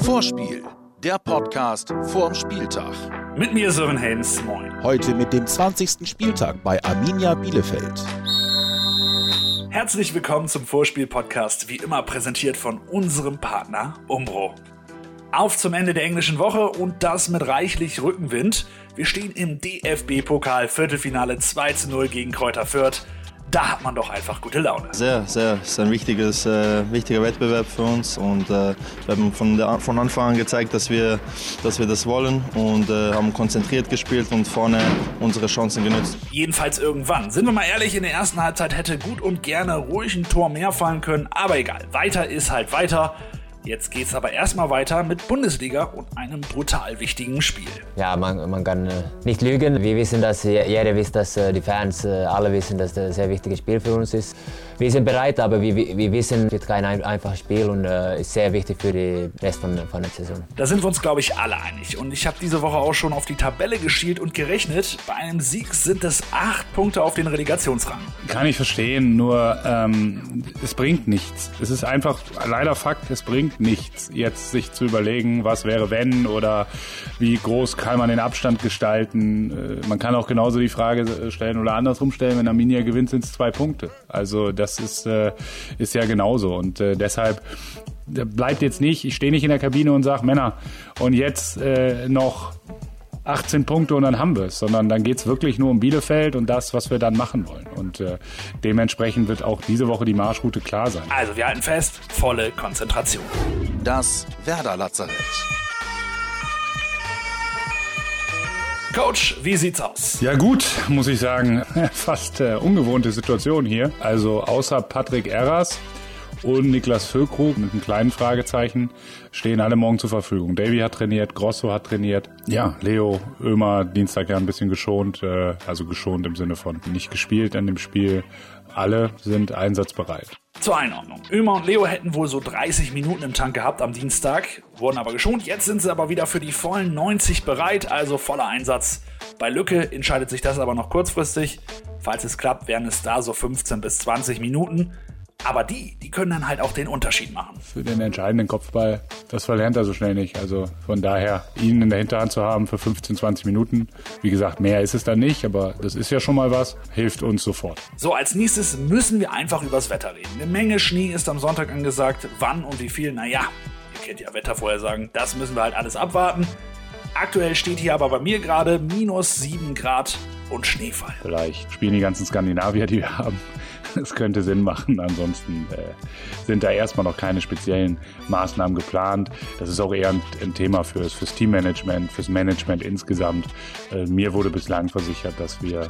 Vorspiel, der Podcast vorm Spieltag. Mit mir Sören Helms, moin. Heute mit dem 20. Spieltag bei Arminia Bielefeld. Herzlich willkommen zum Vorspiel-Podcast, wie immer präsentiert von unserem Partner Umbro. Auf zum Ende der englischen Woche und das mit reichlich Rückenwind. Wir stehen im DFB-Pokal Viertelfinale 2 zu 0 gegen Kräuter Fürth da hat man doch einfach gute Laune. Sehr, sehr. Es ist ein wichtiges, äh, wichtiger Wettbewerb für uns und äh, wir haben von, der, von Anfang an gezeigt, dass wir, dass wir das wollen und äh, haben konzentriert gespielt und vorne unsere Chancen genutzt. Jedenfalls irgendwann. Sind wir mal ehrlich, in der ersten Halbzeit hätte gut und gerne ruhig ein Tor mehr fallen können, aber egal. Weiter ist halt weiter. Jetzt geht's aber erstmal weiter mit Bundesliga und einem brutal wichtigen Spiel. Ja, man, man kann äh, nicht lügen. Wir wissen, dass jeder weiß, dass äh, die Fans äh, alle wissen, dass das ein sehr wichtiges Spiel für uns ist. Wir sind bereit, aber wir, wir wissen, es wird kein einfaches Spiel und äh, ist sehr wichtig für den Rest von, von der Saison. Da sind wir uns, glaube ich, alle einig. Und ich habe diese Woche auch schon auf die Tabelle geschielt und gerechnet. Bei einem Sieg sind es acht Punkte auf den Relegationsrang. Kann ich verstehen, nur ähm, es bringt nichts. Es ist einfach leider Fakt, es bringt nichts, jetzt sich zu überlegen, was wäre wenn oder wie groß kann man den Abstand gestalten. Äh, man kann auch genauso die Frage stellen oder andersrum stellen, wenn Arminia gewinnt, sind es zwei Punkte. Also das ist, äh, ist ja genauso. Und äh, deshalb bleibt jetzt nicht, ich stehe nicht in der Kabine und sage, Männer, und jetzt äh, noch 18 Punkte und dann haben wir es, sondern dann geht es wirklich nur um Bielefeld und das, was wir dann machen wollen. Und äh, dementsprechend wird auch diese Woche die Marschroute klar sein. Also wir halten fest, volle Konzentration. Das Werder Lazarett. Coach, wie sieht's aus? Ja gut, muss ich sagen, fast äh, ungewohnte Situation hier. Also außer Patrick Erras und Niklas Füllkrug mit einem kleinen Fragezeichen stehen alle morgen zur Verfügung. Davy hat trainiert, Grosso hat trainiert. Ja, Leo, Ömer, Dienstag ja ein bisschen geschont, äh, also geschont im Sinne von nicht gespielt in dem Spiel. Alle sind einsatzbereit. Zur Einordnung. Ömer und Leo hätten wohl so 30 Minuten im Tank gehabt am Dienstag, wurden aber geschont. Jetzt sind sie aber wieder für die vollen 90 bereit, also voller Einsatz. Bei Lücke entscheidet sich das aber noch kurzfristig. Falls es klappt, wären es da so 15 bis 20 Minuten. Aber die, die können dann halt auch den Unterschied machen. Für den entscheidenden Kopfball, das verlernt er so schnell nicht. Also von daher, ihn in der Hinterhand zu haben für 15, 20 Minuten, wie gesagt, mehr ist es dann nicht, aber das ist ja schon mal was, hilft uns sofort. So, als nächstes müssen wir einfach übers Wetter reden. Eine Menge Schnee ist am Sonntag angesagt. Wann und wie viel, naja, ihr kennt ja Wettervorhersagen, das müssen wir halt alles abwarten. Aktuell steht hier aber bei mir gerade minus 7 Grad und Schneefall. Vielleicht spielen die ganzen Skandinavier, die wir haben, es könnte Sinn machen. Ansonsten äh, sind da erstmal noch keine speziellen Maßnahmen geplant. Das ist auch eher ein, ein Thema fürs, fürs Teammanagement, fürs Management insgesamt. Äh, mir wurde bislang versichert, dass wir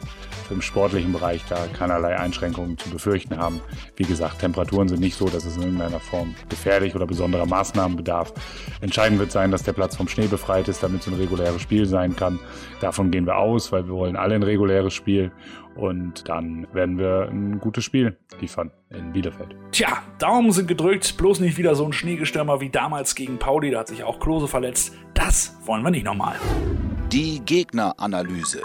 im sportlichen Bereich da keinerlei Einschränkungen zu befürchten haben. Wie gesagt, Temperaturen sind nicht so, dass es in irgendeiner Form gefährlich oder besonderer Maßnahmen bedarf. Entscheidend wird sein, dass der Platz vom Schnee befreit ist, damit es ein reguläres Spiel sein kann. Davon gehen wir aus, weil wir wollen alle ein reguläres Spiel. Und dann werden wir ein gutes Spiel liefern in Bielefeld. Tja, Daumen sind gedrückt, bloß nicht wieder so ein Schneegestürmer wie damals gegen Pauli, da hat sich auch Klose verletzt. Das wollen wir nicht nochmal. Die Gegneranalyse.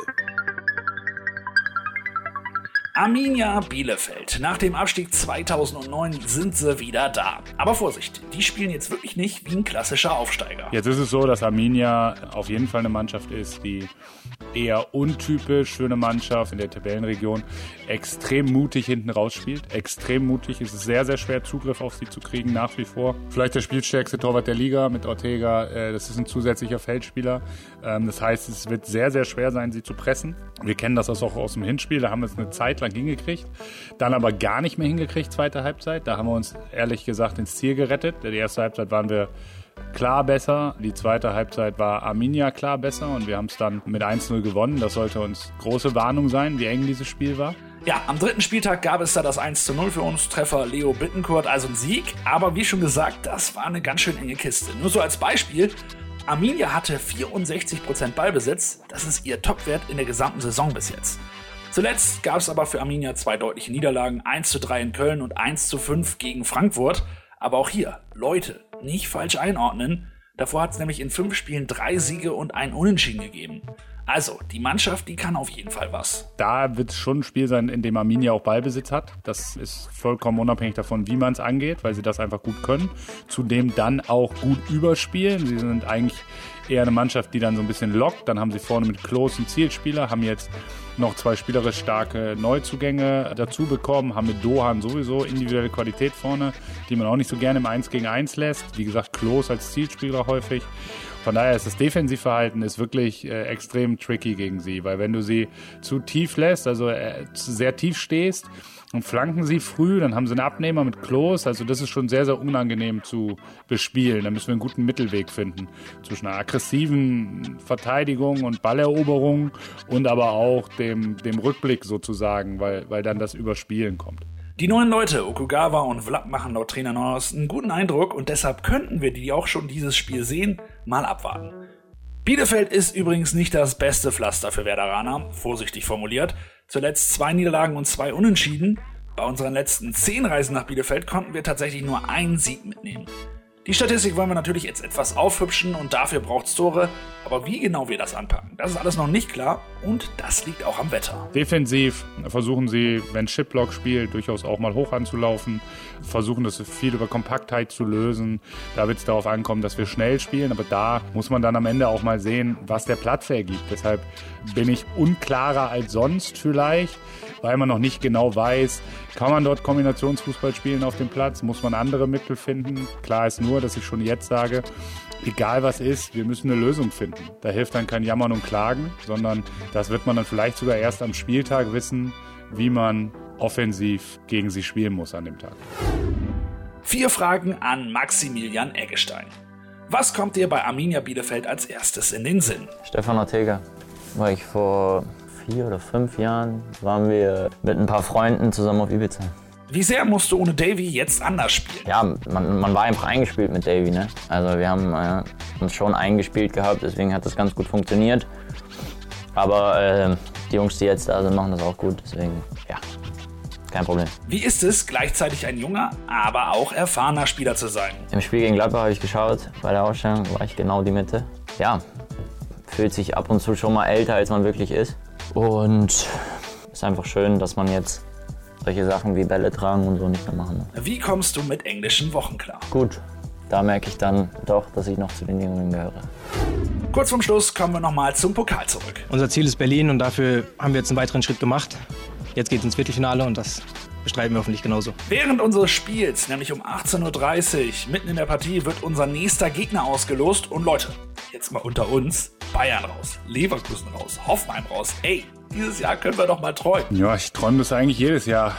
Arminia Bielefeld. Nach dem Abstieg 2009 sind sie wieder da. Aber Vorsicht, die spielen jetzt wirklich nicht wie ein klassischer Aufsteiger. Jetzt ist es so, dass Arminia auf jeden Fall eine Mannschaft ist, die eher untypisch eine Mannschaft in der Tabellenregion extrem mutig hinten rausspielt. Extrem mutig. Es ist sehr, sehr schwer, Zugriff auf sie zu kriegen, nach wie vor. Vielleicht der spielstärkste Torwart der Liga mit Ortega. Äh, das ist ein zusätzlicher Feldspieler. Ähm, das heißt, es wird sehr, sehr schwer sein, sie zu pressen. Wir kennen das auch aus dem Hinspiel. Da haben wir es eine Zeit lang hingekriegt. Dann aber gar nicht mehr hingekriegt, zweite Halbzeit. Da haben wir uns ehrlich gesagt ins Ziel gerettet. Die erste Halbzeit waren wir klar besser. Die zweite Halbzeit war Arminia klar besser und wir haben es dann mit 1-0 gewonnen. Das sollte uns große Warnung sein, wie eng dieses Spiel war. Ja, am dritten Spieltag gab es da das 1 0 für uns, Treffer Leo Bittencourt, also ein Sieg. Aber wie schon gesagt, das war eine ganz schön enge Kiste. Nur so als Beispiel, Arminia hatte 64% Ballbesitz, das ist ihr Topwert in der gesamten Saison bis jetzt. Zuletzt gab es aber für Arminia zwei deutliche Niederlagen, 1 zu 3 in Köln und 1 zu 5 gegen Frankfurt. Aber auch hier, Leute, nicht falsch einordnen. Davor hat es nämlich in fünf Spielen drei Siege und ein Unentschieden gegeben. Also, die Mannschaft, die kann auf jeden Fall was. Da wird es schon ein Spiel sein, in dem Arminia auch Ballbesitz hat. Das ist vollkommen unabhängig davon, wie man es angeht, weil sie das einfach gut können. Zudem dann auch gut überspielen. Sie sind eigentlich eher eine Mannschaft, die dann so ein bisschen lockt. Dann haben sie vorne mit Klos einen Zielspieler, haben jetzt noch zwei spielerisch starke Neuzugänge dazu bekommen, haben mit Dohan sowieso individuelle Qualität vorne, die man auch nicht so gerne im 1 gegen 1 lässt. Wie gesagt, Klos als Zielspieler häufig. Von daher ist das Defensivverhalten ist wirklich äh, extrem tricky gegen sie, weil wenn du sie zu tief lässt, also äh, sehr tief stehst, und flanken sie früh, dann haben sie einen Abnehmer mit Klos. Also das ist schon sehr, sehr unangenehm zu bespielen. Da müssen wir einen guten Mittelweg finden zwischen einer aggressiven Verteidigung und Balleroberung und aber auch dem, dem Rückblick sozusagen, weil, weil dann das Überspielen kommt. Die neuen Leute, Okugawa und Vlap, machen laut Trainer Norris einen guten Eindruck und deshalb könnten wir, die auch schon dieses Spiel sehen, mal abwarten. Bielefeld ist übrigens nicht das beste Pflaster für Werderaner, vorsichtig formuliert. Zuletzt zwei Niederlagen und zwei Unentschieden. Bei unseren letzten zehn Reisen nach Bielefeld konnten wir tatsächlich nur einen Sieg mitnehmen. Die Statistik wollen wir natürlich jetzt etwas aufhübschen und dafür braucht es Tore. Aber wie genau wir das anpacken, das ist alles noch nicht klar und das liegt auch am Wetter. Defensiv versuchen sie, wenn Chipblock spielt, durchaus auch mal hoch anzulaufen, versuchen das viel über Kompaktheit zu lösen. Da wird es darauf ankommen, dass wir schnell spielen, aber da muss man dann am Ende auch mal sehen, was der Platz ergibt. Deshalb bin ich unklarer als sonst vielleicht weil man noch nicht genau weiß, kann man dort Kombinationsfußball spielen auf dem Platz, muss man andere Mittel finden. Klar ist nur, dass ich schon jetzt sage, egal was ist, wir müssen eine Lösung finden. Da hilft dann kein Jammern und Klagen, sondern das wird man dann vielleicht sogar erst am Spieltag wissen, wie man offensiv gegen sie spielen muss an dem Tag. Vier Fragen an Maximilian Eggestein. Was kommt dir bei Arminia Bielefeld als erstes in den Sinn? Stefan Ortega, weil ich vor vier oder fünf Jahren waren wir mit ein paar Freunden zusammen auf Ibiza. Wie sehr musst du ohne Davy jetzt anders spielen? Ja, man, man war einfach eingespielt mit Davy. Ne? Also wir haben äh, uns schon eingespielt gehabt, deswegen hat das ganz gut funktioniert. Aber äh, die Jungs, die jetzt da sind, machen das auch gut. Deswegen, ja, kein Problem. Wie ist es, gleichzeitig ein junger, aber auch erfahrener Spieler zu sein? Im Spiel gegen Gladbach habe ich geschaut. Bei der Ausstellung war ich genau die Mitte. Ja, fühlt sich ab und zu schon mal älter, als man wirklich ist. Und es ist einfach schön, dass man jetzt solche Sachen wie Bälle tragen und so nicht mehr machen muss. Wie kommst du mit englischen Wochen klar? Gut, da merke ich dann doch, dass ich noch zu den Jungen gehöre. Kurz vorm Schluss kommen wir nochmal zum Pokal zurück. Unser Ziel ist Berlin und dafür haben wir jetzt einen weiteren Schritt gemacht. Jetzt geht es ins Viertelfinale und das bestreiten wir hoffentlich genauso. Während unseres Spiels, nämlich um 18.30 Uhr, mitten in der Partie, wird unser nächster Gegner ausgelost. Und Leute, jetzt mal unter uns, Bayern raus, Leverkusen raus, Hoffenheim raus. Ey, dieses Jahr können wir doch mal träumen. Ja, ich träume das eigentlich jedes Jahr.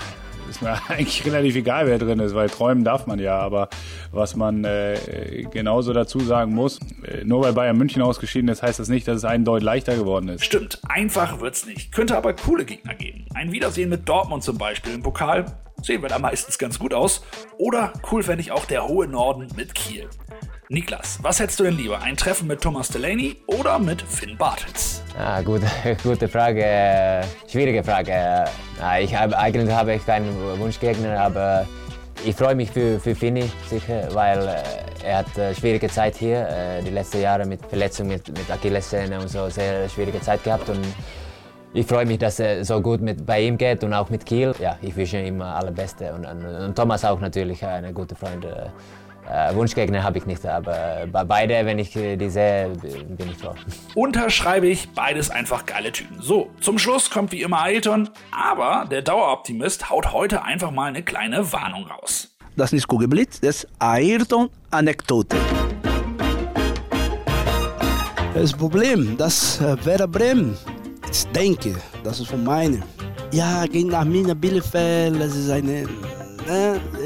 Ist mir eigentlich relativ egal, wer drin ist, weil träumen darf man ja. Aber was man äh, genauso dazu sagen muss, äh, nur weil Bayern München ausgeschieden ist, heißt das nicht, dass es einen Deut leichter geworden ist. Stimmt, einfach wird's nicht. Könnte aber coole Gegner geben. Ein Wiedersehen mit Dortmund zum Beispiel im Pokal sehen wir da meistens ganz gut aus. Oder cool fände ich auch der hohe Norden mit Kiel. Niklas, was hättest du denn lieber? Ein Treffen mit Thomas Delaney oder mit Finn Bartels? Ah, gute, gute Frage. Schwierige Frage. Ich habe, eigentlich habe ich keinen Wunschgegner, aber ich freue mich für, für Finny sicher, weil äh, er hat eine schwierige Zeit hier. Äh, die letzten Jahre mit Verletzungen, mit, mit Achillessehne und so sehr schwierige Zeit gehabt. Und ich freue mich, dass es so gut mit, bei ihm geht und auch mit Kiel. Ja, ich wünsche ihm alles Beste und, und, und Thomas auch natürlich, ein guter Freund. Äh, äh, Wunschgegner habe ich nicht, aber bei beide, wenn ich die sehe, bin ich froh. Unterschreibe ich beides einfach geile Typen. So, zum Schluss kommt wie immer Ailton, aber der Daueroptimist haut heute einfach mal eine kleine Warnung raus. Das ist nicht Kugelblitz, das ist Ayrton-Anekdote. Das Problem, dass äh, Werder Bremen, ich denke, das ist von meinen, ja, gegen Arminia Bielefeld, das ist eine Ne?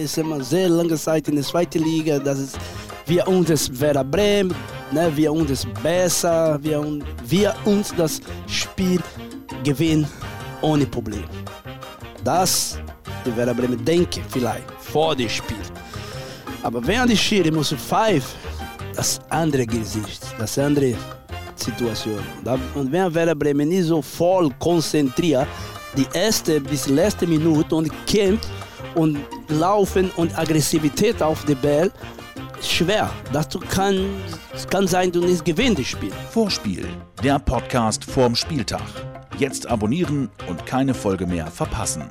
Ist immer sehr lange Zeit in der zweiten Liga. Das ist, wir uns ist Werder Bremen, ne? wir uns ist besser, wir, wir uns das Spiel gewinnen ohne Problem. Das die Werder Bremen denken vielleicht vor dem Spiel. Aber wenn die Schiri muss pfeifen, das andere Gesicht, das andere Situation. Und wenn Werder Bremen nicht so voll konzentriert, die erste bis letzte Minute und kämpft und Laufen und Aggressivität auf den Ball, schwer. Dass du kann, es kann sein, du nicht gewinnst das Spiel. Vorspiel, der Podcast vorm Spieltag. Jetzt abonnieren und keine Folge mehr verpassen.